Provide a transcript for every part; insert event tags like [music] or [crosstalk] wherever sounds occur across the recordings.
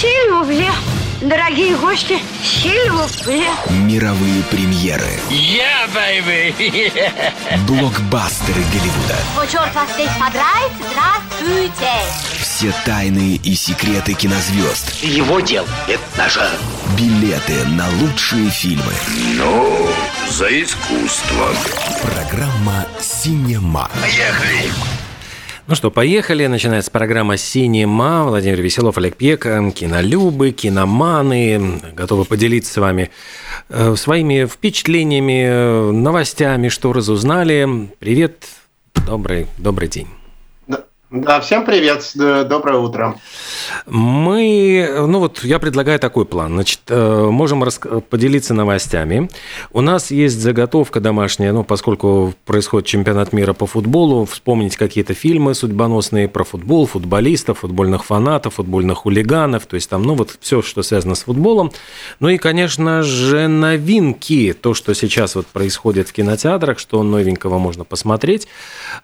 Сильвупле. Дорогие гости, сильвупле. Мировые премьеры. Я, baby! [laughs] Блокбастеры Голливуда. О, черт вас здесь подрать, здравствуйте! Все тайны и секреты кинозвезд. Его дел – это наше. Билеты на лучшие фильмы. Ну, за искусство. Программа «Синема». Поехали! Ну что, поехали. Начинается программа «Синема». Владимир Веселов, Олег Пека, кинолюбы, киноманы. Готовы поделиться с вами э, своими впечатлениями, э, новостями, что разузнали. Привет, добрый, добрый день. Да, всем привет, доброе утро. Мы, ну вот я предлагаю такой план. Значит, э, можем поделиться новостями. У нас есть заготовка домашняя, ну, поскольку происходит чемпионат мира по футболу, вспомнить какие-то фильмы судьбоносные про футбол, футболистов, футбольных фанатов, футбольных хулиганов, то есть там, ну, вот все, что связано с футболом. Ну и, конечно же, новинки, то, что сейчас вот происходит в кинотеатрах, что новенького можно посмотреть.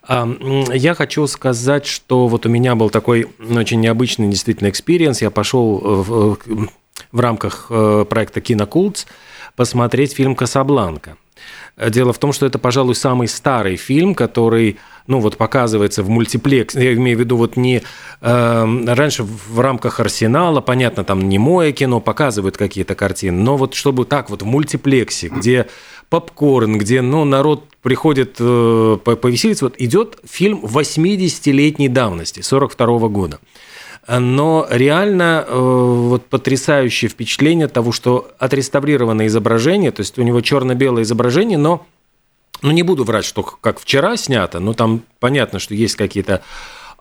Я хочу сказать, что вот у меня был такой очень необычный действительно experience. Я пошел в, в рамках э, проекта «Кинокултс» посмотреть фильм «Касабланка». Дело в том, что это, пожалуй, самый старый фильм, который, ну вот, показывается в мультиплекс. Я имею в виду вот не э, раньше в рамках Арсенала, понятно, там не мое кино показывают какие-то картины, но вот чтобы так вот в мультиплексе, где попкорн, где ну, народ приходит э, повеселиться. Вот идет фильм 80-летней давности, 42 -го года. Но реально э, вот потрясающее впечатление того, что отреставрированное изображение, то есть у него черно-белое изображение, но ну, не буду врать, что как вчера снято, но там понятно, что есть какие-то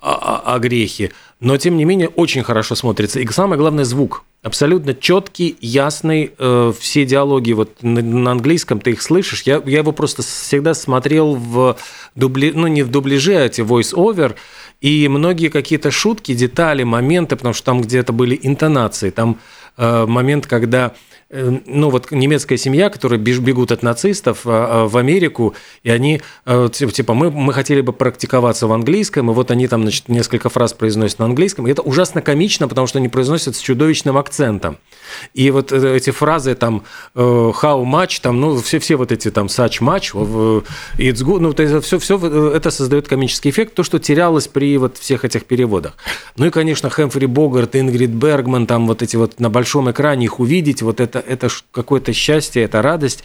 огрехи, но тем не менее очень хорошо смотрится. И самое главное звук. Абсолютно четкий, ясный. Э, все диалоги вот на, на английском ты их слышишь. Я, я его просто всегда смотрел в дубли, ну не в дубляже, а эти voice-over. И многие какие-то шутки, детали, моменты, потому что там где-то были интонации, там э, момент, когда ну вот немецкая семья, которые бегут от нацистов а, а, в Америку, и они, э, типа, мы, мы хотели бы практиковаться в английском, и вот они там, значит, несколько фраз произносят на английском, и это ужасно комично, потому что они произносят с чудовищным акцентом. И вот э, эти фразы там how much, там, ну, все, все вот эти там such much, it's good, ну, это все, все это создает комический эффект, то, что терялось при вот всех этих переводах. Ну и, конечно, Хэмфри Богарт, Ингрид Бергман, там вот эти вот на большом экране их увидеть, вот это это, какое-то счастье, это радость.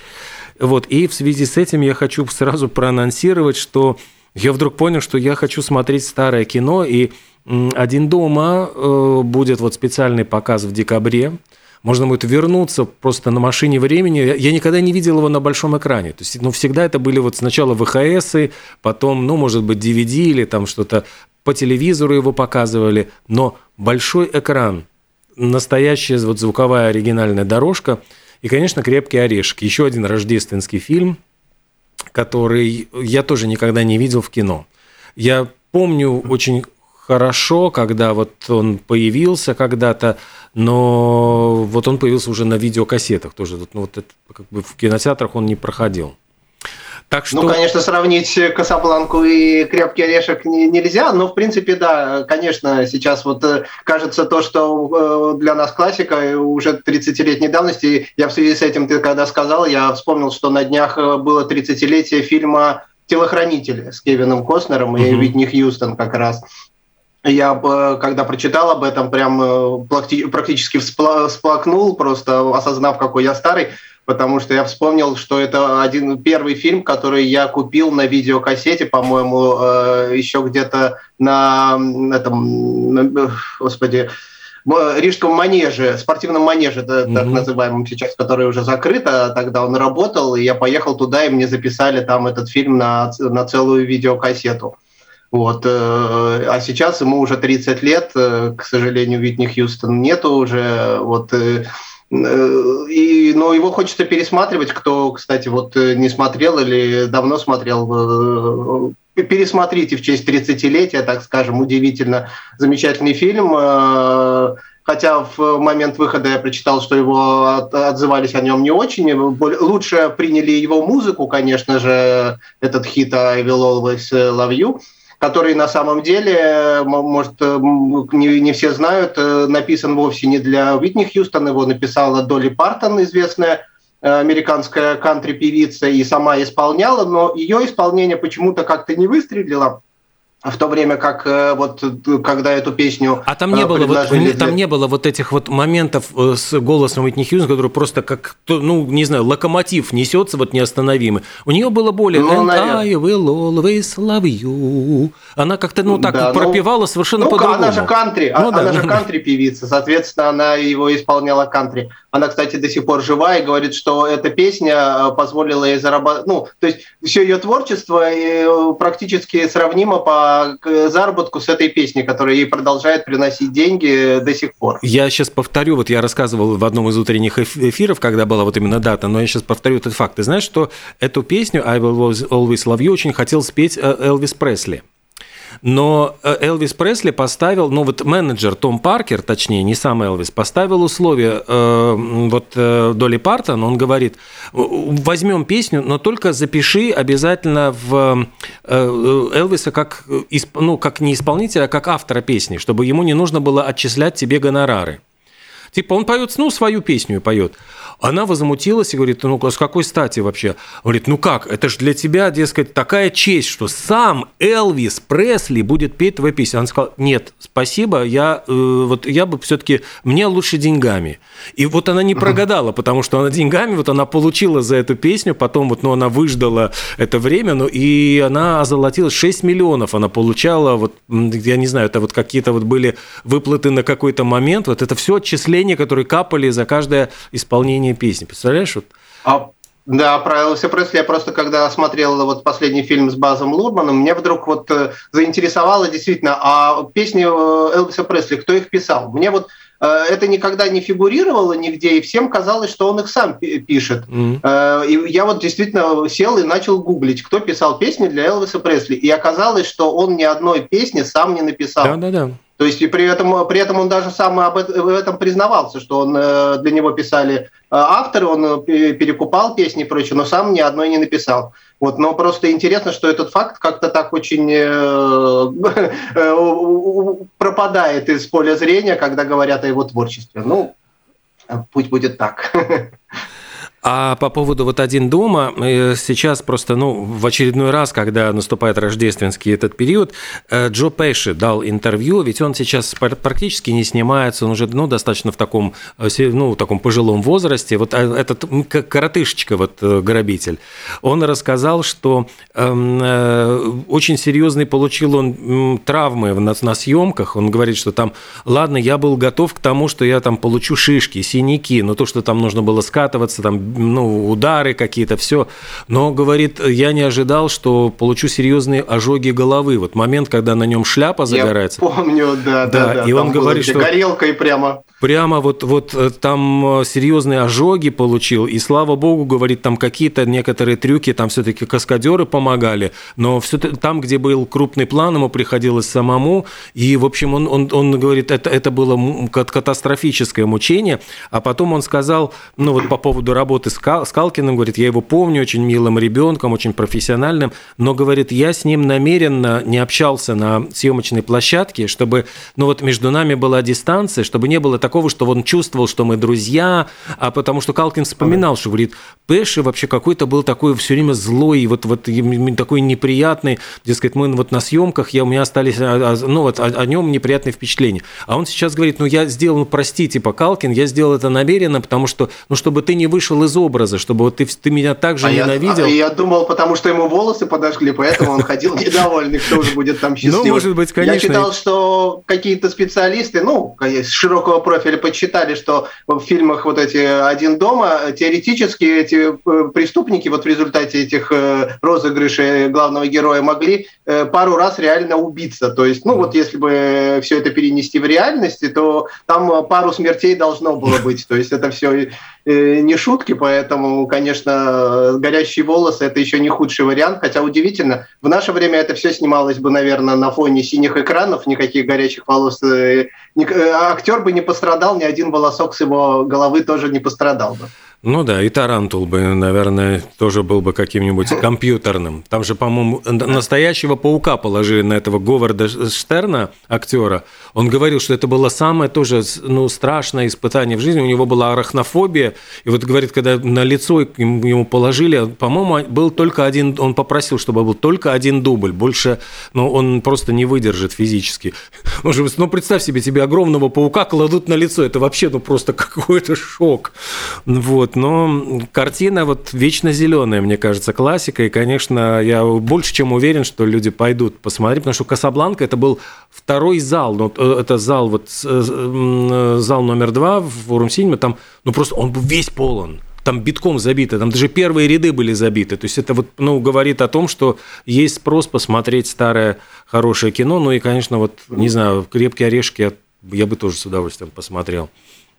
Вот. И в связи с этим я хочу [laughs] сразу проанонсировать, что я вдруг понял, что я хочу смотреть старое кино, и «Один дома» э, будет вот специальный показ в декабре. Можно будет вернуться просто на машине времени. Я никогда не видел его на большом экране. То есть, ну, всегда это были вот сначала ВХСы, потом, ну, может быть, DVD или там что-то по телевизору его показывали. Но большой экран, настоящая вот звуковая оригинальная дорожка. И, конечно, «Крепкий орешек». Еще один рождественский фильм, который я тоже никогда не видел в кино. Я помню очень хорошо, когда вот он появился когда-то, но вот он появился уже на видеокассетах тоже. Ну, вот это, как бы в кинотеатрах он не проходил. Так ну, что... Ну, конечно, сравнить Касабланку и Крепкий орешек нельзя, но, в принципе, да, конечно, сейчас вот э, кажется то, что э, для нас классика уже 30-летней давности. Я в связи с этим, ты когда сказал, я вспомнил, что на днях э, было 30-летие фильма «Телохранители» с Кевином Костнером и mm-hmm. Витни Хьюстон как раз. Я, когда прочитал об этом, прям практически всплакнул, просто осознав, какой я старый потому что я вспомнил, что это один первый фильм, который я купил на видеокассете, по-моему, э, еще где-то на этом, господи, Рижском манеже, спортивном манеже, да, mm-hmm. так называемом сейчас, который уже закрыт, а тогда он работал, и я поехал туда, и мне записали там этот фильм на, на целую видеокассету. Вот. Э, а сейчас ему уже 30 лет, э, к сожалению, Витни Хьюстон нету уже. Вот Э, и, но его хочется пересматривать, кто, кстати, вот не смотрел или давно смотрел, пересмотрите в честь 30-летия, так скажем, удивительно замечательный фильм. Хотя в момент выхода я прочитал, что его отзывались о нем не очень. Лучше приняли его музыку, конечно же, этот хит «I will always love you». Который на самом деле, может, не, не все знают, написан вовсе не для Уитни Хьюстон, его написала Долли Партон, известная американская кантри-певица, и сама исполняла, но ее исполнение почему-то как-то не выстрелило в то время как э, вот когда эту песню а там не было вот, для... там не было вот этих вот моментов э, с голосом Уитни Хьюз, который просто как ну не знаю локомотив несется вот неостановимый. У нее было более ну, And I will always love you она как-то ну так да, ну, пропевала ну, совершенно ну, по-другому она же кантри ну, она да. же кантри [laughs] певица соответственно она его исполняла кантри она кстати до сих пор жива и говорит что эта песня э, позволила ей зарабатывать ну то есть все ее творчество практически сравнимо по заработку с этой песни, которая ей продолжает приносить деньги до сих пор. Я сейчас повторю, вот я рассказывал в одном из утренних эфиров, когда была вот именно дата, но я сейчас повторю этот факт. Ты знаешь, что эту песню «I will always love you» очень хотел спеть э, Элвис Пресли. Но э, Элвис Пресли поставил, ну вот менеджер Том Паркер, точнее, не сам Элвис, поставил условие э, вот э, Долли Партон, он говорит, возьмем песню, но только запиши обязательно в э, Элвиса как, ну, как не исполнителя, а как автора песни, чтобы ему не нужно было отчислять тебе гонорары. Типа он поет, ну, свою песню поет. Она возмутилась и говорит, ну, с какой стати вообще? Говорит, ну как, это же для тебя, дескать, такая честь, что сам Элвис Пресли будет петь твою песню. Она сказала, нет, спасибо, я, э, вот я бы все-таки, мне лучше деньгами. И вот она не прогадала, потому что она деньгами, вот она получила за эту песню, потом вот, ну, она выждала это время, ну, и она озолотилась, 6 миллионов она получала, вот, я не знаю, это вот какие-то вот были выплаты на какой-то момент, вот это все отчисления, которые капали за каждое исполнение исполнение песни. Представляешь? Вот. А, да, про Элвиса Пресли я просто когда смотрел вот последний фильм с Базом Лурманом, мне вдруг вот э, заинтересовало действительно, а песни э, Элвиса Пресли, кто их писал? Мне вот э, это никогда не фигурировало нигде, и всем казалось, что он их сам пишет. Mm-hmm. И я вот действительно сел и начал гуглить, кто писал песни для Элвиса Пресли. И оказалось, что он ни одной песни сам не написал. Да-да-да. То есть и при этом, при этом он даже сам об этом признавался, что он э, для него писали э, авторы, он э, перекупал песни и прочее, но сам ни одной не написал. Вот, но просто интересно, что этот факт как-то так очень [laughs] пропадает из поля зрения, когда говорят о его творчестве. Ну, пусть будет так. [laughs] А по поводу вот «Один дома», э, сейчас просто, ну, в очередной раз, когда наступает рождественский этот период, э, Джо Пэши дал интервью, ведь он сейчас практически не снимается, он уже, ну, достаточно в таком, э, ну, в таком пожилом возрасте. Вот этот коротышечка, вот грабитель, он рассказал, что эм, очень серьезный получил он травмы на, на съемках. Он говорит, что там, ладно, я был готов к тому, что я там получу шишки, синяки, но то, что там нужно было скатываться, там ну, удары какие-то, все. Но, говорит, я не ожидал, что получу серьезные ожоги головы. Вот момент, когда на нем шляпа загорается. Я помню, да, да, да. И он говорит, что... Горелкой прямо. Прямо вот, вот э, там э, серьезные ожоги получил, и слава богу, говорит, там какие-то некоторые трюки, там все-таки каскадеры помогали, но все там, где был крупный план, ему приходилось самому, и, в общем, он, он, он говорит, это, это было катастрофическое мучение, а потом он сказал, ну вот по поводу работы с, Кал, с Калкиным, говорит, я его помню очень милым ребенком, очень профессиональным, но, говорит, я с ним намеренно не общался на съемочной площадке, чтобы, ну вот между нами была дистанция, чтобы не было такого, что он чувствовал, что мы друзья, а потому что Калкин вспоминал, что говорит, Пэши вообще какой-то был такой все время злой, вот, вот такой неприятный, дескать, мы вот на съемках, я, у меня остались, а, а, ну вот о, о нем неприятные впечатления. А он сейчас говорит, ну я сделал, ну прости, типа Калкин, я сделал это намеренно, потому что, ну чтобы ты не вышел из образа, чтобы вот ты, ты меня так же а ненавидел. Я, а, я думал, потому что ему волосы подожгли, поэтому он ходил [laughs] недовольный, кто уже будет там счастливый. Ну, может быть, конечно. Я читал, что какие-то специалисты, ну, с широкого профиля подсчитали, что в фильмах вот эти «Один дома» теоретически эти Э, преступники вот в результате этих э, розыгрышей главного героя могли э, пару раз реально убиться. То есть, ну вот если бы все это перенести в реальности, то там пару смертей должно было быть. То есть это все не шутки, поэтому, конечно, горящие волосы – это еще не худший вариант, хотя удивительно, в наше время это все снималось бы, наверное, на фоне синих экранов, никаких горячих волос. Актер бы не пострадал, ни один волосок с его головы тоже не пострадал бы. Ну да, и Тарантул бы, наверное, тоже был бы каким-нибудь компьютерным. Там же, по-моему, настоящего паука положили на этого Говарда Штерна, актера. Он говорил, что это было самое тоже ну, страшное испытание в жизни. У него была арахнофобия. И вот говорит, когда на лицо ему положили, по-моему, был только один, он попросил, чтобы был только один дубль. Больше, ну, он просто не выдержит физически. [laughs] Может, ну, представь себе, тебе огромного паука кладут на лицо. Это вообще, ну, просто [laughs] какой-то шок. Вот. Вот, но картина вот вечно зеленая, мне кажется, классика. И, конечно, я больше чем уверен, что люди пойдут посмотреть, потому что Касабланка это был второй зал. Ну, это зал, вот э, зал номер два в Урумсиньме, там, ну просто он был весь полон там битком забито, там даже первые ряды были забиты. То есть это вот, ну, говорит о том, что есть спрос посмотреть старое хорошее кино. Ну и, конечно, вот, не знаю, «Крепкие орешки» я, я бы тоже с удовольствием посмотрел.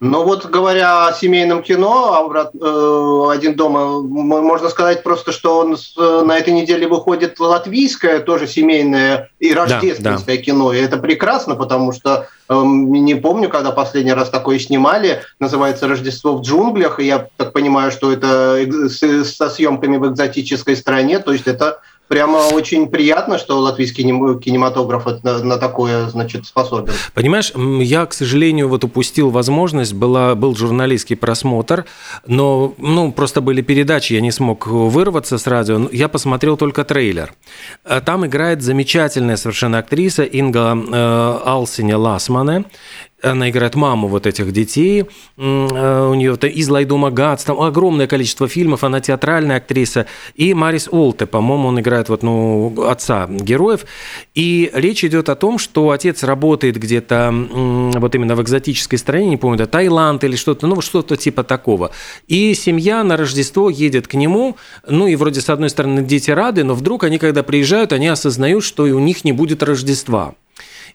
Ну вот говоря о семейном кино, э, «Один дома», можно сказать просто, что он на этой неделе выходит латвийское, тоже семейное и рождественское да, да. кино. И это прекрасно, потому что эм, не помню, когда последний раз такое снимали. Называется «Рождество в джунглях». И я так понимаю, что это со съемками в экзотической стране. То есть это прямо очень приятно, что латвийский кинематограф на, такое, значит, способен. Понимаешь, я, к сожалению, вот упустил возможность, была, был журналистский просмотр, но, ну, просто были передачи, я не смог вырваться с радио, я посмотрел только трейлер. А там играет замечательная совершенно актриса Инга э, Алсиня Ласмане, она играет маму вот этих детей, э, у нее из Лайдума Гац, там огромное количество фильмов, она театральная актриса, и Марис Олте, по-моему, он играет вот, ну, отца героев, и речь идет о том, что отец работает где-то вот именно в экзотической стране, не помню, да, Таиланд или что-то, ну, что-то типа такого, и семья на Рождество едет к нему, ну, и вроде с одной стороны дети рады, но вдруг они, когда приезжают, они осознают, что и у них не будет Рождества.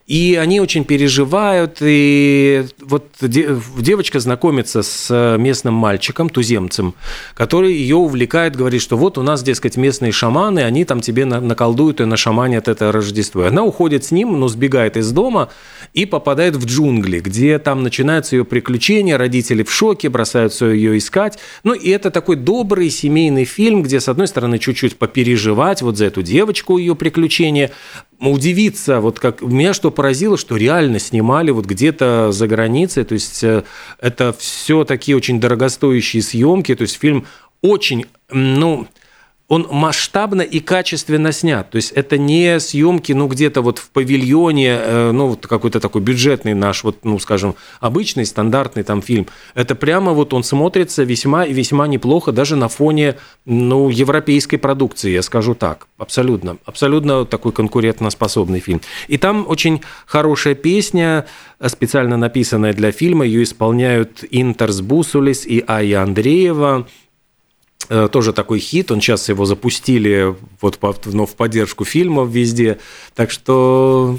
И они очень переживают, и вот девочка знакомится с местным мальчиком, туземцем, который ее увлекает, говорит, что вот у нас, дескать, местные шаманы, они там тебе наколдуют и нашаманят это Рождество. И она уходит с ним, но сбегает из дома и попадает в джунгли, где там начинаются ее приключения, родители в шоке, бросаются ее искать. Ну и это такой добрый семейный фильм, где, с одной стороны, чуть-чуть попереживать вот за эту девочку, ее приключения, удивиться, вот как меня что поразило, что реально снимали вот где-то за границей, то есть э, это все такие очень дорогостоящие съемки, то есть фильм очень, ну, он масштабно и качественно снят. То есть это не съемки, ну, где-то вот в павильоне, э, ну, вот какой-то такой бюджетный наш, вот, ну, скажем, обычный, стандартный там фильм. Это прямо вот он смотрится весьма и весьма неплохо даже на фоне, ну, европейской продукции, я скажу так. Абсолютно. Абсолютно такой конкурентоспособный фильм. И там очень хорошая песня, специально написанная для фильма. Ее исполняют Интерс Бусулис и Ая Андреева. Э, тоже такой хит, он сейчас его запустили вот ну, в поддержку фильмов везде, так что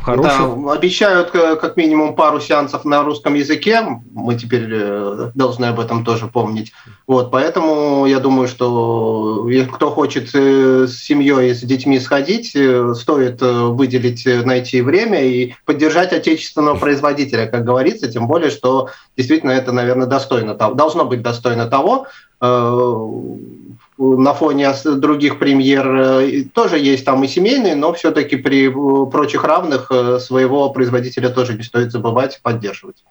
хорошем... Да, обещают э, как минимум пару сеансов на русском языке. Мы теперь э, должны об этом тоже помнить. Вот, поэтому я думаю, что кто хочет с семьей с детьми сходить, стоит выделить, найти время и поддержать отечественного производителя, как говорится, тем более, что действительно это, наверное, достойно того, должно быть достойно того, на фоне других премьер э, тоже есть там и семейные, но все-таки при прочих равных э, своего производителя тоже не стоит забывать поддерживать.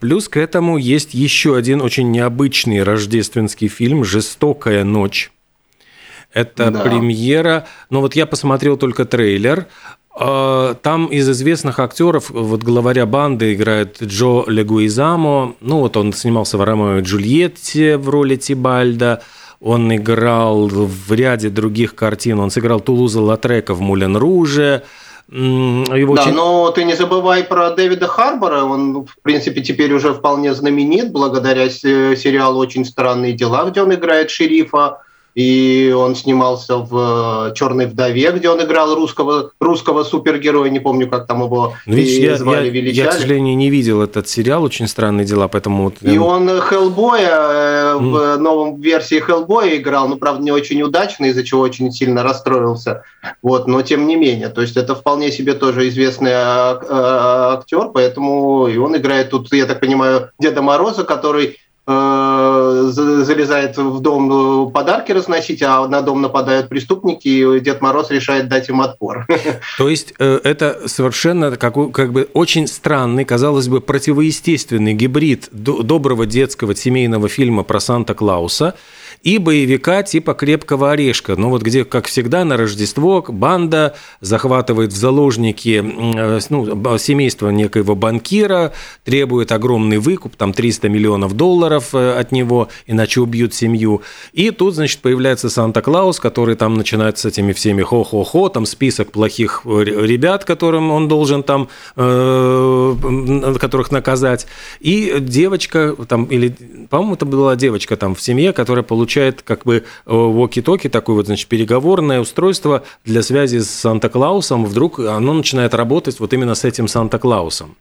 Плюс к этому есть еще один очень необычный рождественский фильм «Жестокая ночь». Это да. премьера. Но вот я посмотрел только трейлер. А, там из известных актеров, вот главаря банды играет Джо Легуизамо. Ну, вот он снимался в Ромео и Джульетте в роли Тибальда. Он играл в ряде других картин. Он сыграл Тулуза Латрека в «Мулен Руже». Его да, очень... но ты не забывай про Дэвида Харбора. Он, в принципе, теперь уже вполне знаменит благодаря сериалу «Очень странные дела», где он играет шерифа и он снимался в э, «Черной вдове», где он играл русского, русского супергероя, не помню, как там его ну, видишь, я, звали, я, Я, к сожалению, не видел этот сериал. «Очень странные дела», поэтому... Вот... И он Хеллбоя mm. в новом версии Хеллбоя играл, ну, правда, не очень удачно, из-за чего очень сильно расстроился, вот, но тем не менее, то есть это вполне себе тоже известный актер, поэтому и он играет тут, я так понимаю, Деда Мороза, который э, залезает в дом подарки разносить, а на дом нападают преступники, и Дед Мороз решает дать им отпор. [laughs] То есть э, это совершенно как, как бы очень странный, казалось бы, противоестественный гибрид доброго детского семейного фильма про Санта-Клауса и боевика типа «Крепкого орешка». Ну вот где, как всегда, на Рождество банда захватывает в заложники э, ну, семейство некоего банкира, требует огромный выкуп, там 300 миллионов долларов э, от него, иначе убьют семью. И тут, значит, появляется Санта-Клаус, который там начинает с этими всеми хо-хо-хо, там список плохих э, ребят, которым он должен там, которых наказать. И девочка, там, или, по-моему, это была девочка там в семье, которая получила получает как бы э, walkie-talkie, такое вот, значит, переговорное устройство для связи с Санта-Клаусом, вдруг оно начинает работать вот именно с этим Санта-Клаусом.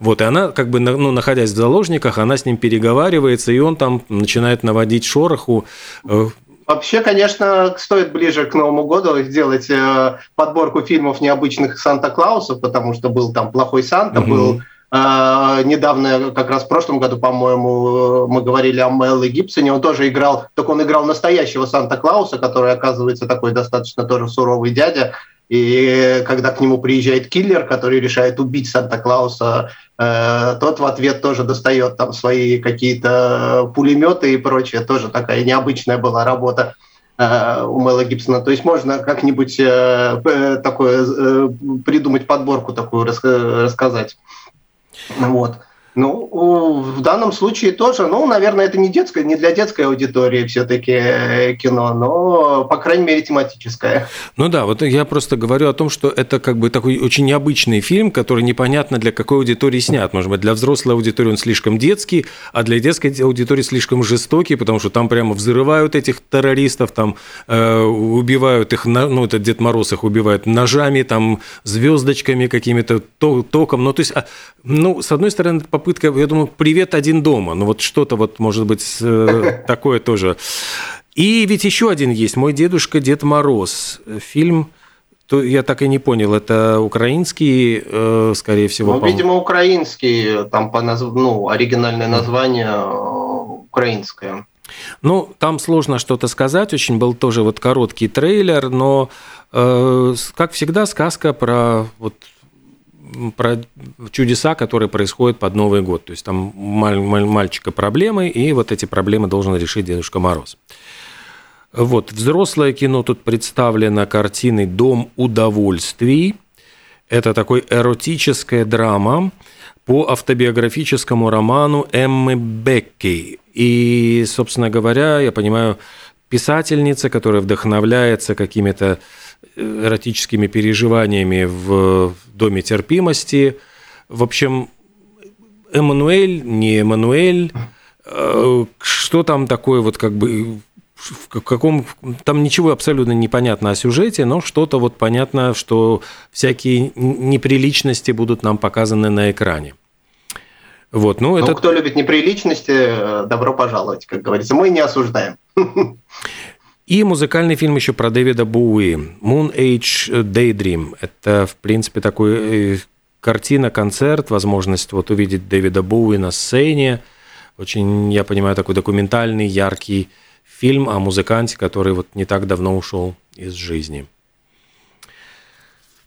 Вот, и она, как бы, ну, находясь в заложниках, она с ним переговаривается, и он там начинает наводить шороху. Э, Вообще, конечно, стоит ближе к Новому году сделать э, подборку фильмов необычных Санта-Клаусов, потому что был там «Плохой Санта», угу. был недавно, как раз в прошлом году, по-моему, мы говорили о Мэлле Гибсоне. Он тоже играл, только он играл настоящего Санта-Клауса, который, оказывается, такой достаточно тоже суровый дядя. И когда к нему приезжает киллер, который решает убить Санта-Клауса, э, тот в ответ тоже достает там свои какие-то пулеметы и прочее. Тоже такая необычная была работа э, у Мэла Гибсона. То есть можно как-нибудь э, такое придумать подборку такую рассказать. Вот. Ну, в данном случае тоже, ну, наверное, это не детское, не для детской аудитории все-таки э, кино, но, по крайней мере, тематическое. Ну да, вот я просто говорю о том, что это как бы такой очень необычный фильм, который непонятно для какой аудитории снят. Может быть, для взрослой аудитории он слишком детский, а для детской аудитории слишком жестокий, потому что там прямо взрывают этих террористов, там э, убивают их, ну, это Дед Мороз их убивает ножами, там, звездочками какими-то, током. Ну, то есть, а, ну, с одной стороны, по попытка, я думаю, привет один дома. Ну вот что-то вот, может быть, э, [laughs] такое тоже. И ведь еще один есть. Мой дедушка Дед Мороз. Фильм то я так и не понял, это украинский, э, скорее всего. Ну, видимо, украинский, там по наз... ну, оригинальное название э, украинское. Ну, там сложно что-то сказать, очень был тоже вот короткий трейлер, но, э, как всегда, сказка про вот про чудеса, которые происходят под Новый год. То есть там маль, маль, мальчика проблемы, и вот эти проблемы должен решить Дедушка Мороз. Вот, взрослое кино тут представлено картиной «Дом удовольствий». Это такой эротическая драма по автобиографическому роману Эммы Бекки. И, собственно говоря, я понимаю, писательница, которая вдохновляется какими-то эротическими переживаниями в Доме терпимости. В общем, Эммануэль, не Эммануэль, э, что там такое вот как бы в каком там ничего абсолютно не понятно о сюжете, но что-то вот понятно, что всякие неприличности будут нам показаны на экране. Вот, ну, ну это... кто любит неприличности, э, добро пожаловать, как говорится. Мы не осуждаем. [laughs] И музыкальный фильм еще про Дэвида Буи «Moon Age Daydream». Это, в принципе, такой э, картина, концерт, возможность вот увидеть Дэвида Буи на сцене. Очень, я понимаю, такой документальный, яркий фильм о музыканте, который вот не так давно ушел из жизни.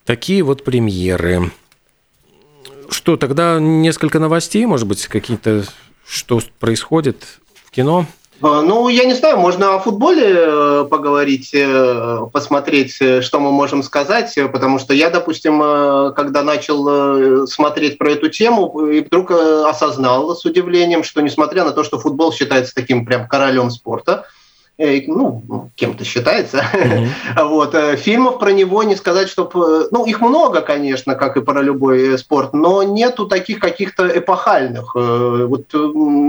Такие вот премьеры. Что, тогда несколько новостей, может быть, какие-то, что происходит в кино? А, ну, я не знаю, можно о футболе э, поговорить, э, посмотреть, э, что мы можем сказать, потому что я, допустим, когда начал смотреть про эту тему, и вдруг осознал с удивлением, что несмотря на то, что футбол считается таким прям королем спорта, ну, кем-то считается. Mm-hmm. [laughs] вот, э, фильмов про него не сказать, что... Э, ну, их много, конечно, как и про любой спорт, но нету таких каких-то эпохальных. Вот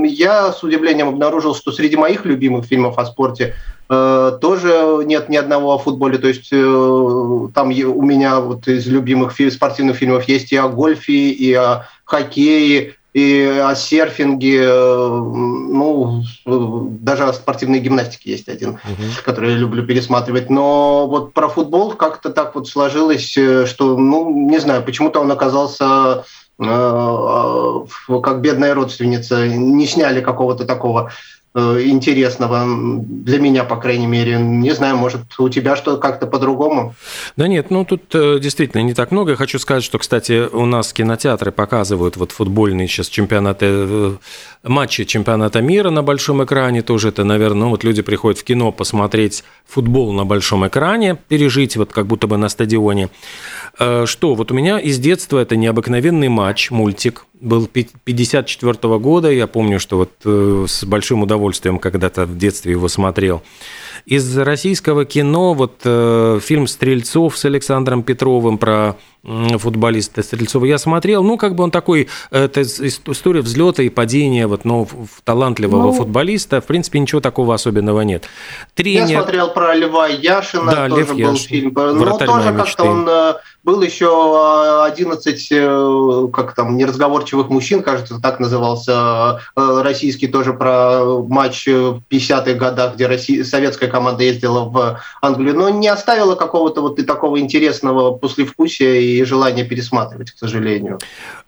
я с удивлением обнаружил, что среди моих любимых фильмов о спорте тоже нет ни одного о футболе. То есть там у меня вот из любимых спортивных фильмов есть и о гольфе, и о хоккее, и о серфинге, э, ну, даже о спортивной гимнастике есть один, угу. который я люблю пересматривать. Но вот про футбол как-то так вот сложилось, э, что, ну, не знаю, почему-то он оказался как бедная родственница, не сняли какого-то такого Э, интересного для меня, по крайней мере. Не знаю, может, у тебя что как-то по-другому? Да нет, ну тут э, действительно не так много. Я хочу сказать, что, кстати, у нас кинотеатры показывают вот футбольные сейчас чемпионаты, э, матчи чемпионата мира на большом экране. Тоже это, наверное, ну, вот люди приходят в кино посмотреть футбол на большом экране, пережить вот как будто бы на стадионе. Что, вот у меня из детства это необыкновенный матч, мультик, был 54 года. Я помню, что вот с большим удовольствием когда-то в детстве его смотрел. Из российского кино вот э, фильм «Стрельцов» с Александром Петровым про футболиста Стрельцова я смотрел. Ну, как бы он такой, это история взлета и падения вот, ну, талантливого ну, футболиста. В принципе, ничего такого особенного нет. Тренер... Я смотрел про Льва Яшина, да, тоже Лев был Яшин, фильм. Но тоже как-то он э, был еще 11, э, как там, неразговорчивых мужчин, кажется, так назывался, э, российский тоже про матч в 50-х годах, где Россия, советская команда ездила в Англию, но не оставила какого-то вот и такого интересного послевкусия и желания пересматривать, к сожалению.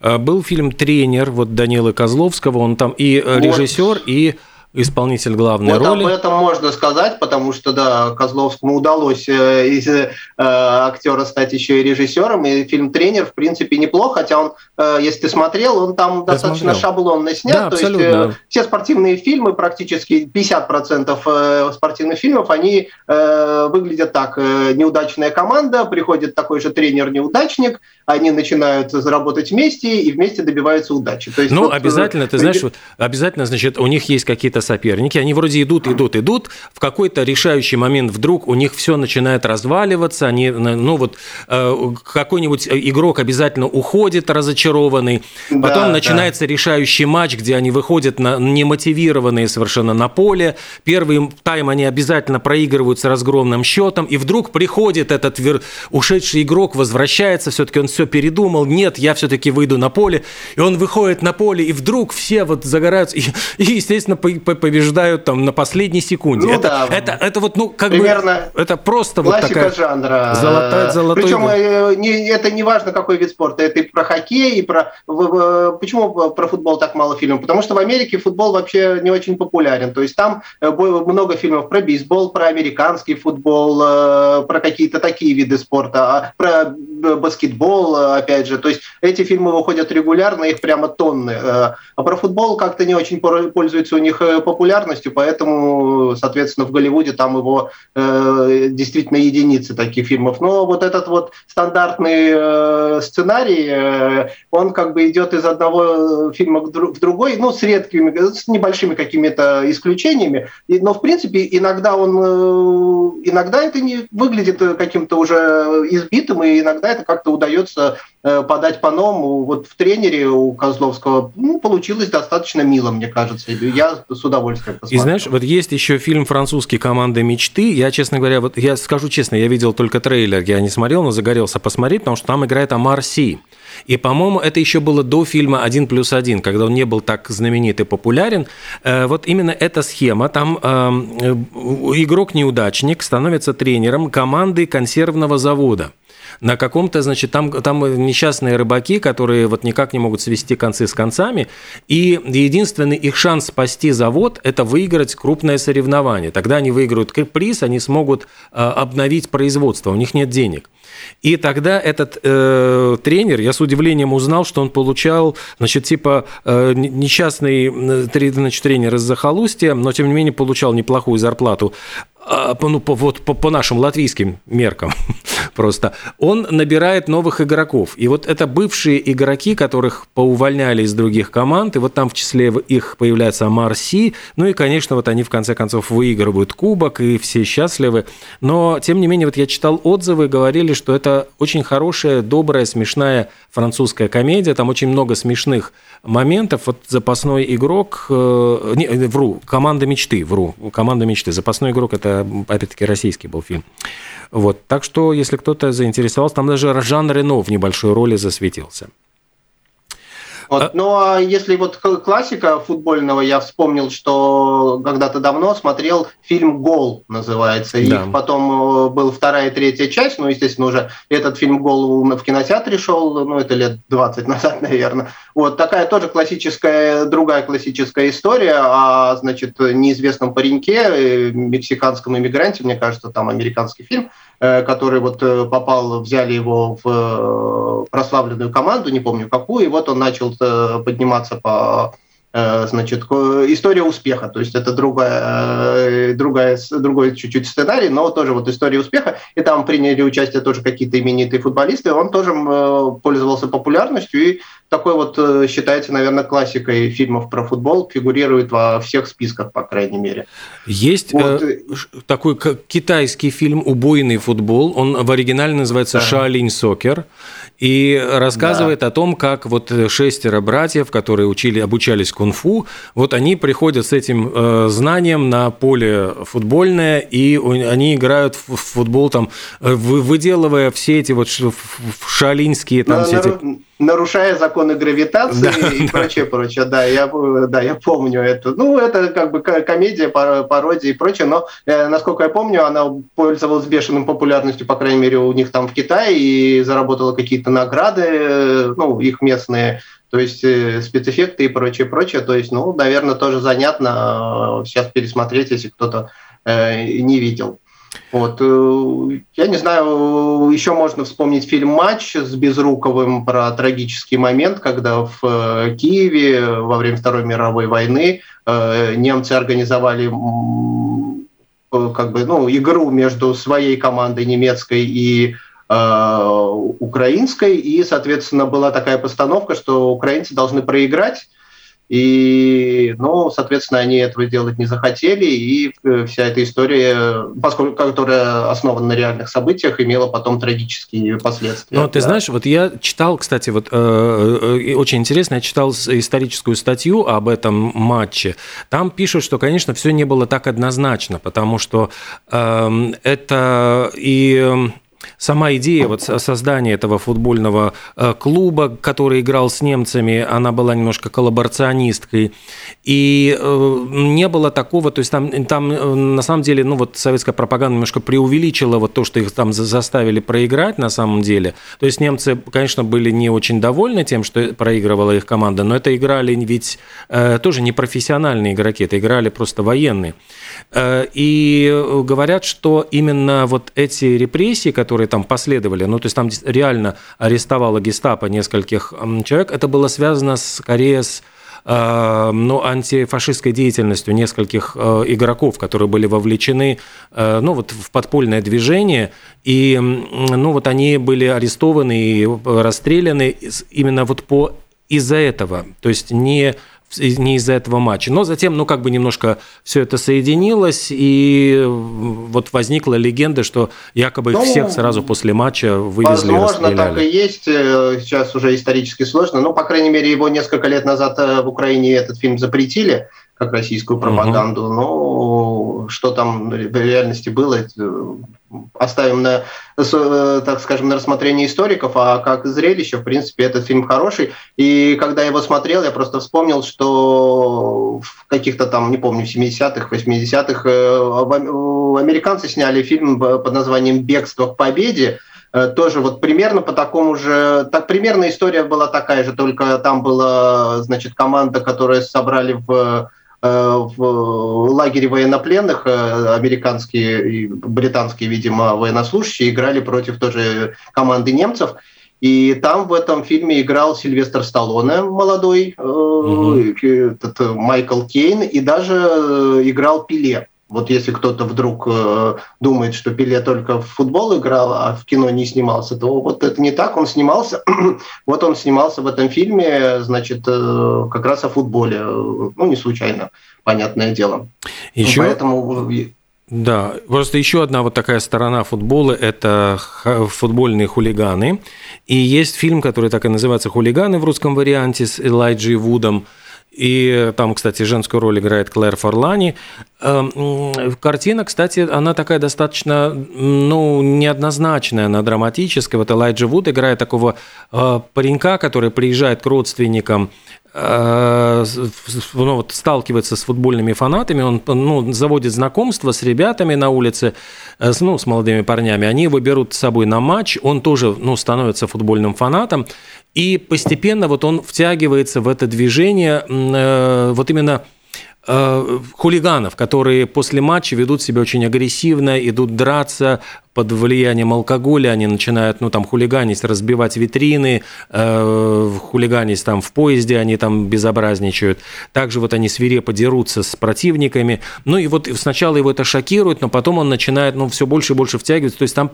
А, был фильм «Тренер» вот Данилы Козловского, он там и вот. режиссер, и исполнитель главной вот роли. об этом можно сказать, потому что, да, Козловскому удалось э, из э, актера стать еще и режиссером, и фильм «Тренер», в принципе, неплох, хотя он, э, если ты смотрел, он там Я достаточно смотрел. шаблонно снят, да, то абсолютно. есть э, все спортивные фильмы, практически 50% э, спортивных фильмов, они э, выглядят так. Э, неудачная команда, приходит такой же тренер-неудачник, они начинают заработать вместе и вместе добиваются удачи. То есть, ну, вот, обязательно, ты знаешь, вот, обязательно, значит, у них есть какие-то соперники, они вроде идут, идут, идут, в какой-то решающий момент вдруг у них все начинает разваливаться, они, ну вот, э, какой-нибудь игрок обязательно уходит разочарованный, потом да, начинается да. решающий матч, где они выходят на немотивированные совершенно на поле, первый тайм они обязательно проигрывают с разгромным счетом, и вдруг приходит этот вер... ушедший игрок, возвращается, все-таки он все передумал, нет, я все-таки выйду на поле, и он выходит на поле, и вдруг все вот загораются, и, и естественно, побеждают там на последней секунде. Ну, это, да. это, это вот, ну, как Примерно бы, это просто вот такая жанра. Золотая, золотой Причем э, не, это не важно, какой вид спорта, это и про хоккей, и про... Почему про футбол так мало фильмов? Потому что в Америке футбол вообще не очень популярен, то есть там э, много фильмов про бейсбол, про американский футбол, э, про какие-то такие виды спорта, а про баскетбол, опять же. То есть эти фильмы выходят регулярно, их прямо тонны. А про футбол как-то не очень пользуется у них популярностью, поэтому, соответственно, в Голливуде там его э, действительно единицы таких фильмов. Но вот этот вот стандартный сценарий, он как бы идет из одного фильма в другой, ну, с редкими, с небольшими какими-то исключениями. Но, в принципе, иногда он, иногда это не выглядит каким-то уже избитым, и иногда это как-то удается Э, подать по-новому. Вот в тренере у Козловского ну, получилось достаточно мило, мне кажется. Я с удовольствием посмотрел. И знаешь, вот есть еще фильм французский «Команда мечты». Я, честно говоря, вот я скажу честно, я видел только трейлер, я не смотрел, но загорелся посмотреть, потому что там играет Амар Си. И, по-моему, это еще было до фильма «Один плюс один», когда он не был так знаменит и популярен. Э, вот именно эта схема. Там эм, э, игрок-неудачник становится тренером команды консервного завода на каком-то, значит, там, там несчастные рыбаки, которые вот никак не могут свести концы с концами, и единственный их шанс спасти завод – это выиграть крупное соревнование. Тогда они выиграют приз, они смогут э, обновить производство, у них нет денег. И тогда этот э, тренер, я с удивлением узнал, что он получал, значит, типа э, несчастный э, значит, тренер из захолустья, но тем не менее получал неплохую зарплату. А, ну, по, вот по, по нашим латвийским меркам [laughs] просто, он набирает новых игроков. И вот это бывшие игроки, которых поувольняли из других команд, и вот там в числе их появляется Марси, ну и, конечно, вот они в конце концов выигрывают кубок, и все счастливы. Но, тем не менее, вот я читал отзывы, говорили, что это очень хорошая, добрая, смешная французская комедия, там очень много смешных моментов. Вот запасной игрок, э, не, вру, команда мечты, вру, команда мечты. Запасной игрок – это опять-таки, российский был фильм. Вот. Так что, если кто-то заинтересовался, там даже Жан Рено в небольшой роли засветился. Вот. А... Ну а если вот классика футбольного, я вспомнил, что когда-то давно смотрел фильм «Гол» называется. Да. И потом э, был вторая и третья часть, ну, естественно, уже этот фильм «Гол» в кинотеатре шел, ну, это лет 20 [laughs] назад, наверное. Вот такая тоже классическая, другая классическая история о, значит, неизвестном пареньке, э, мексиканском иммигранте, мне кажется, там американский фильм, который вот э, попал, взяли его в э, прославленную команду, не помню какую, и вот он начал подниматься по значит, история успеха, то есть это другая, другая, другой чуть-чуть сценарий, но тоже вот история успеха, и там приняли участие тоже какие-то именитые футболисты, он тоже пользовался популярностью, и такой вот э, считается, наверное, классикой фильмов про футбол, фигурирует во всех списках, по крайней мере. Есть вот. э, такой китайский фильм «Убойный футбол», он в оригинале называется да. «Шаолинь Сокер», и рассказывает да. о том, как вот шестеро братьев, которые учили, обучались кунг-фу, вот они приходят с этим э, знанием на поле футбольное, и они играют в футбол там, э, выделывая все эти вот шаолиньские там но, все эти нарушая законы гравитации да, и да. прочее, прочее. Да, я, да, я помню это. Ну, это как бы комедия, пародия и прочее, но, э, насколько я помню, она пользовалась бешеным популярностью, по крайней мере, у них там в Китае, и заработала какие-то награды, э, ну, их местные, то есть э, спецэффекты и прочее, прочее. То есть, ну, наверное, тоже занятно сейчас пересмотреть, если кто-то не видел. Вот. Э, я не знаю, еще можно вспомнить фильм «Матч» с Безруковым про трагический момент, когда в э, Киеве во время Второй мировой войны э, немцы организовали как бы, ну, игру между своей командой немецкой и украинской, и, соответственно, была такая постановка, что украинцы должны проиграть, и, ну, соответственно, они этого делать не захотели, и э, вся эта история, поскольку, которая основана на реальных событиях, имела потом трагические последствия. Ну, ты да. знаешь, вот я читал, кстати, вот э, э, очень интересно, я читал историческую статью об этом матче. Там пишут, что, конечно, все не было так однозначно, потому что э, это и Сама идея вот создания этого футбольного э, клуба, который играл с немцами, она была немножко коллаборационисткой. И э, не было такого, то есть там, там э, на самом деле, ну вот советская пропаганда немножко преувеличила вот то, что их там заставили проиграть на самом деле. То есть немцы, конечно, были не очень довольны тем, что проигрывала их команда, но это играли ведь тоже не профессиональные игроки, это играли просто военные. И говорят, что именно вот эти репрессии, которые там последовали, ну, то есть там реально арестовало гестапо нескольких человек, это было связано скорее с э, ну, антифашистской деятельностью нескольких э, игроков, которые были вовлечены э, ну, вот в подпольное движение, и ну, вот они были арестованы и расстреляны именно вот по из-за этого, то есть не не из-за этого матча. Но затем, ну, как бы немножко все это соединилось, и вот возникла легенда, что якобы ну, всех сразу после матча вывезли Возможно, так и есть. Э, сейчас уже исторически сложно. Ну, по крайней мере, его несколько лет назад э, в Украине этот фильм запретили как российскую пропаганду. Угу. Но что там в реальности было, оставим на, э, так скажем, на рассмотрение историков, а как зрелище, в принципе, этот фильм хороший. И когда я его смотрел, я просто вспомнил, что в каких-то там, не помню, 70-х, 80-х э, американцы сняли фильм под названием «Бегство к победе», э, тоже вот примерно по такому же, так примерно история была такая же, только там была, значит, команда, которая собрали в в лагере военнопленных э, американские и британские, видимо, военнослужащие играли против тоже команды немцев. И там в этом фильме играл Сильвестр Сталлоне, молодой, угу. этот Майкл Кейн, и даже играл Пиле. Вот если кто-то вдруг э, думает, что Пеле только в футбол играл, а в кино не снимался, то вот это не так, он снимался. [clears throat] вот он снимался в этом фильме, значит, э, как раз о футболе. Ну, не случайно, понятное дело. Еще... Поэтому да, просто еще одна вот такая сторона футбола – это футбольные хулиганы. И есть фильм, который так и называется «Хулиганы» в русском варианте с Элайджей Вудом. И там, кстати, женскую роль играет Клэр Форлани. Эм, картина, кстати, она такая достаточно, ну, неоднозначная, она драматическая. Вот Элайджа Вуд играет такого э, паренька, который приезжает к родственникам ну, вот, сталкивается с футбольными фанатами, он ну, заводит знакомства с ребятами на улице, э, ну, с молодыми парнями, они его берут с собой на матч, он тоже ну, становится футбольным фанатом, и постепенно вот он втягивается в это движение, э, вот именно хулиганов, которые после матча ведут себя очень агрессивно, идут драться, под влиянием алкоголя они начинают, ну, там, хулиганить, разбивать витрины, э, хулиганить там в поезде, они там безобразничают. Также вот они свирепо дерутся с противниками. Ну, и вот сначала его это шокирует, но потом он начинает, ну, все больше и больше втягиваться. То есть там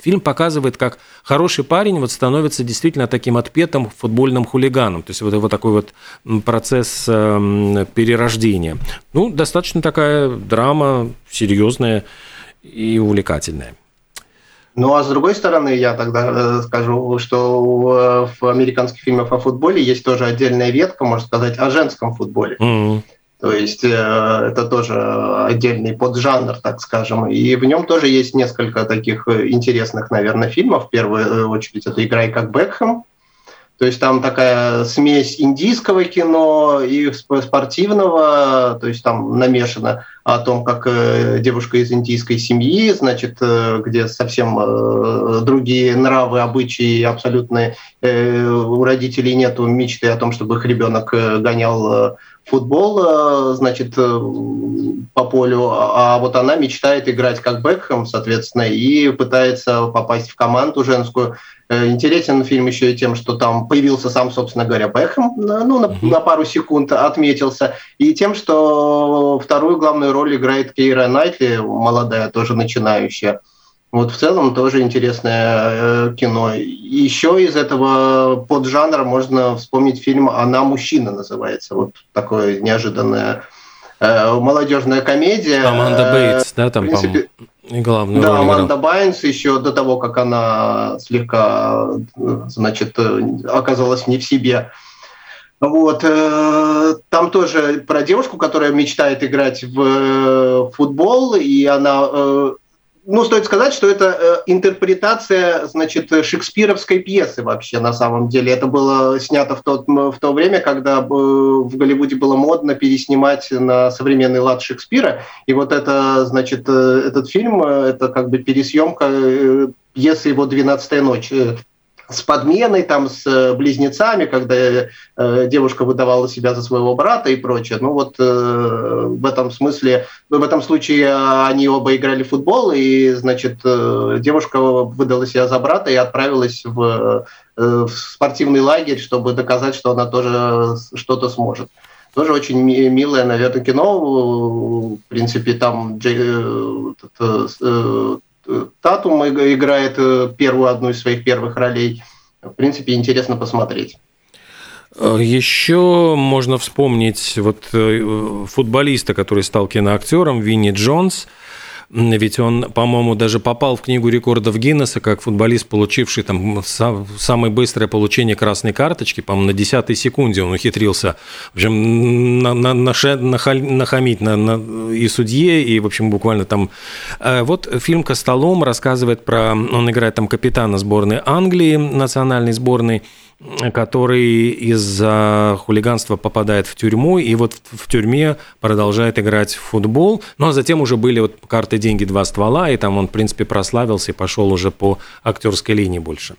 фильм показывает, как хороший парень вот становится действительно таким отпетым футбольным хулиганом. То есть вот его такой вот процесс э, перерождения. Ну, достаточно такая драма серьезная и увлекательная. Ну а с другой стороны, я тогда э, скажу, что в американских фильмах о футболе есть тоже отдельная ветка, можно сказать, о женском футболе. Mm-hmm. То есть э, это тоже отдельный поджанр, так скажем. И в нем тоже есть несколько таких интересных, наверное, фильмов. В первую очередь это «Играй как Бекхэм», то есть там такая смесь индийского кино и спортивного, то есть там намешано о том, как э, девушка из индийской семьи, значит, э, где совсем э, другие нравы, обычаи, абсолютно у родителей нету мечты о том, чтобы их ребенок гонял футбол, значит, по полю, а вот она мечтает играть как Бекхэм, соответственно, и пытается попасть в команду женскую. Э, интересен фильм еще и тем, что там появился сам, собственно говоря, Бэхэм, ну, на, на пару секунд отметился, и тем, что вторую главную роль играет Кейра Найтли, молодая, тоже начинающая. Вот в целом тоже интересное э, кино. Еще из этого поджанра можно вспомнить фильм «Она мужчина» называется. Вот такое неожиданное э, молодежная комедия. Аманда Бейтс, да, там, по-моему. И главную да, роль Аманда играл. Байнс еще до того, как она слегка, значит, оказалась не в себе. Вот. Э, там тоже про девушку, которая мечтает играть в э, футбол, и она э, ну, стоит сказать, что это э, интерпретация, значит, шекспировской пьесы вообще на самом деле. Это было снято в, тот, в то время, когда в Голливуде было модно переснимать на современный лад Шекспира. И вот это, значит, э, этот фильм, э, это как бы пересъемка пьесы его «Двенадцатая ночь» с подменой, там, с э, близнецами, когда э, девушка выдавала себя за своего брата и прочее. Ну вот э, в этом смысле, в этом случае они оба играли в футбол, и, значит, э, девушка выдала себя за брата и отправилась в, э, в спортивный лагерь, чтобы доказать, что она тоже что-то сможет. Тоже очень милое, наверное, кино. В принципе, там Джей, э, Татум играет э, первую одну из своих первых ролей. В принципе, интересно посмотреть. Э, Еще можно вспомнить вот э, футболиста, который стал киноактером, Винни Джонс – ведь он, по-моему, даже попал в книгу рекордов Гиннесса как футболист, получивший там самое быстрое получение красной карточки, по-моему, на десятой секунде он ухитрился, в общем, на, на, на, нахамить на, на, и судье, и, в общем, буквально там... Э, вот фильм «Костолом» рассказывает про... Он играет там капитана сборной Англии, национальной сборной, который из-за хулиганства попадает в тюрьму, и вот в тюрьме продолжает играть в футбол. Ну, а затем уже были вот карты «Деньги. Два ствола», и там он, в принципе, прославился и пошел уже по актерской линии больше.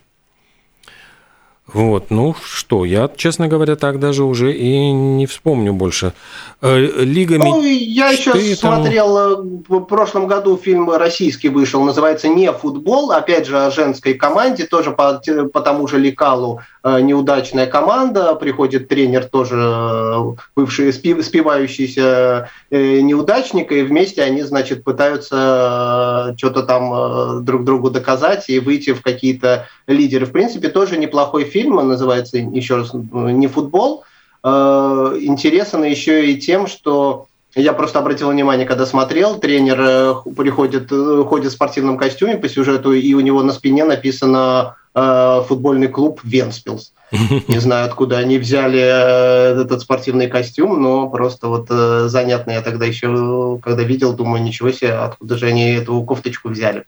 Вот, ну что, я, честно говоря, так даже уже и не вспомню больше. Э, Лига Ну, я еще там... смотрел, э, в прошлом году фильм российский вышел, называется «Не футбол», опять же о женской команде, тоже по, по тому же лекалу неудачная команда, приходит тренер тоже бывший спивающийся неудачник, и вместе они, значит, пытаются что-то там друг другу доказать и выйти в какие-то лидеры. В принципе, тоже неплохой фильм, он называется, еще раз, «Не футбол», Э, интересен еще и тем, что я просто обратил внимание, когда смотрел, тренер э, приходит, э, ходит в спортивном костюме по сюжету, и у него на спине написано футбольный клуб Венспилс. [laughs] Не знаю, откуда они взяли э, этот спортивный костюм, но просто вот э, занятно. Я тогда еще, когда видел, думаю, ничего себе, откуда же они эту кофточку взяли.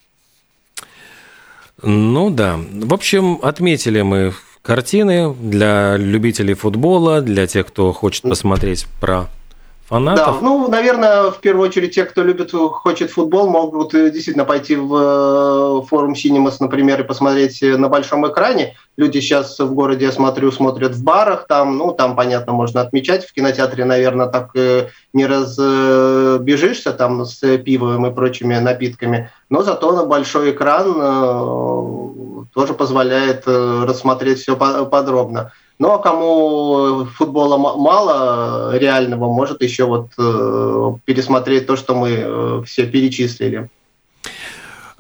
Ну да. В общем, отметили мы картины для любителей футбола, для тех, кто хочет посмотреть про фанатов. Да, ну, наверное, в первую очередь те, кто любит, хочет футбол, могут э, действительно пойти в э, форум Cinemas, например, и посмотреть э, на большом экране. Люди сейчас в городе, я смотрю, смотрят в барах, там, ну, там, понятно, можно отмечать. В кинотеатре, наверное, так не разбежишься там с пивом и прочими напитками, но зато на большой экран тоже позволяет рассмотреть все подробно. Ну а кому футбола мало реального, может еще вот э, пересмотреть то, что мы э, все перечислили.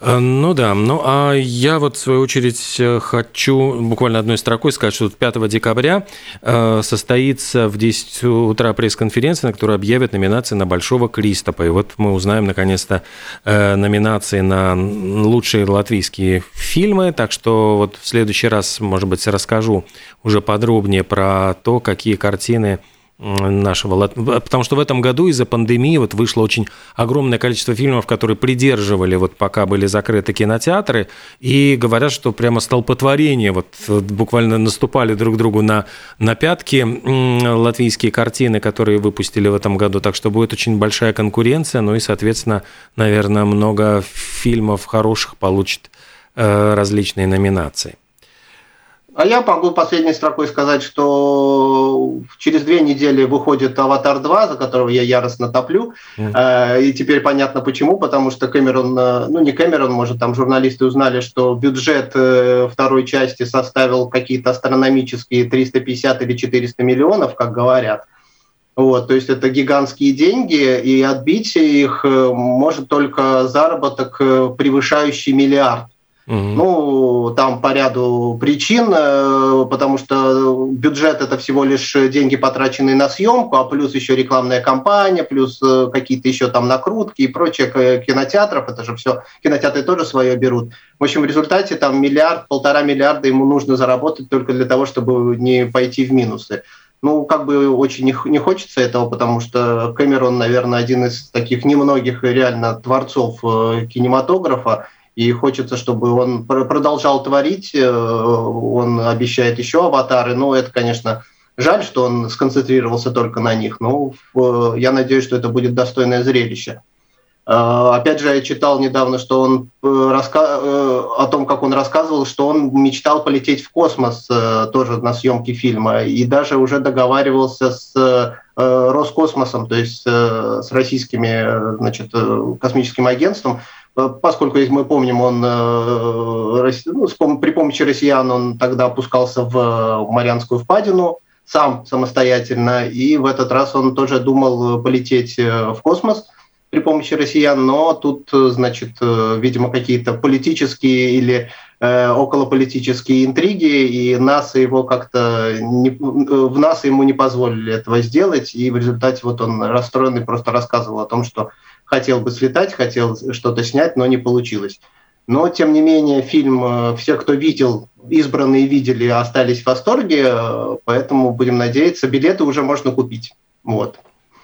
Э, ну да, ну а я вот в свою очередь э, хочу буквально одной строкой сказать, что 5 декабря э, состоится в 10 утра пресс-конференция, на которой объявят номинации на Большого Кристопа. И вот мы узнаем наконец-то номинации на лучшие латвийские фильмы. Так что вот в следующий раз, может быть, расскажу уже подробнее про то, какие картины нашего... Потому что в этом году из-за пандемии вот вышло очень огромное количество фильмов, которые придерживали, вот пока были закрыты кинотеатры, и говорят, что прямо столпотворение, вот буквально наступали друг другу на, на пятки латвийские картины, которые выпустили в этом году, так что будет очень большая конкуренция, ну и, соответственно, наверное, много фильмов хороших получит э, различные номинации. А я могу последней строкой сказать, что через две недели выходит «Аватар 2», за которого я яростно топлю. Mm. И теперь понятно почему, потому что Кэмерон, э, ну не Кэмерон, может, там журналисты узнали, что бюджет э, второй части составил какие-то астрономические 350 или 400 миллионов, как говорят. Вот, то есть это гигантские деньги, и отбить их может только заработок, превышающий миллиард. Угу. Ну, там по ряду причин, э, потому что бюджет это всего лишь деньги, потраченные на съемку, а плюс еще рекламная кампания, плюс э, какие-то еще там накрутки и прочее кинотеатров, это же все, кинотеатры тоже свое берут. В общем, в результате там миллиард, полтора миллиарда ему нужно заработать только для того, чтобы не пойти в минусы. Ну, как бы очень не, хочется этого, потому что Кэмерон, наверное, один из таких немногих реально творцов э, кинематографа, и хочется, чтобы он продолжал творить. Э, он обещает еще аватары, но это, конечно, жаль, что он сконцентрировался только на них, но я надеюсь, что это будет достойное зрелище. Э, опять же, я читал недавно, что он э, о том, как он рассказывал, что он мечтал полететь в космос тоже на съемки фильма и даже уже договаривался с Роскосмосом, то есть с российскими значит, космическим агентством, Э, поскольку, если мы помним, он э, ну, при помощи россиян он тогда опускался в Марианскую впадину сам самостоятельно, и в этот раз он тоже думал полететь э, в космос при помощи россиян, но тут, значит, видимо, какие-то политические или э, околополитические интриги, и НАСА его как-то не, в НАСА ему не позволили этого сделать, и в результате вот он расстроенный просто рассказывал о том, что хотел бы слетать, хотел что-то снять, но не получилось. Но, тем не менее, фильм э, все, кто видел, избранные видели, остались в восторге, э, поэтому будем надеяться, билеты уже можно купить. Вот.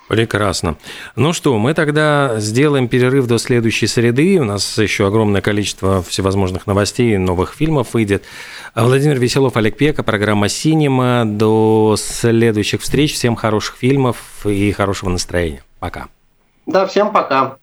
Прекрасно. Ну что, мы тогда сделаем перерыв до следующей среды. У нас еще огромное количество всевозможных новостей, новых фильмов выйдет. Владимир Веселов, Олег Пека, программа «Синема». До следующих встреч. Всем хороших фильмов и хорошего настроения. Пока. Да, всем пока.